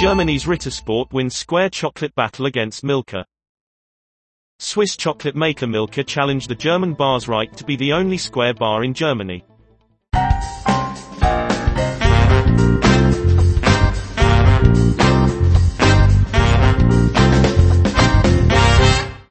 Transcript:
Germany's Rittersport wins square chocolate battle against Milka. Swiss chocolate maker Milka challenged the German bar's right to be the only square bar in Germany.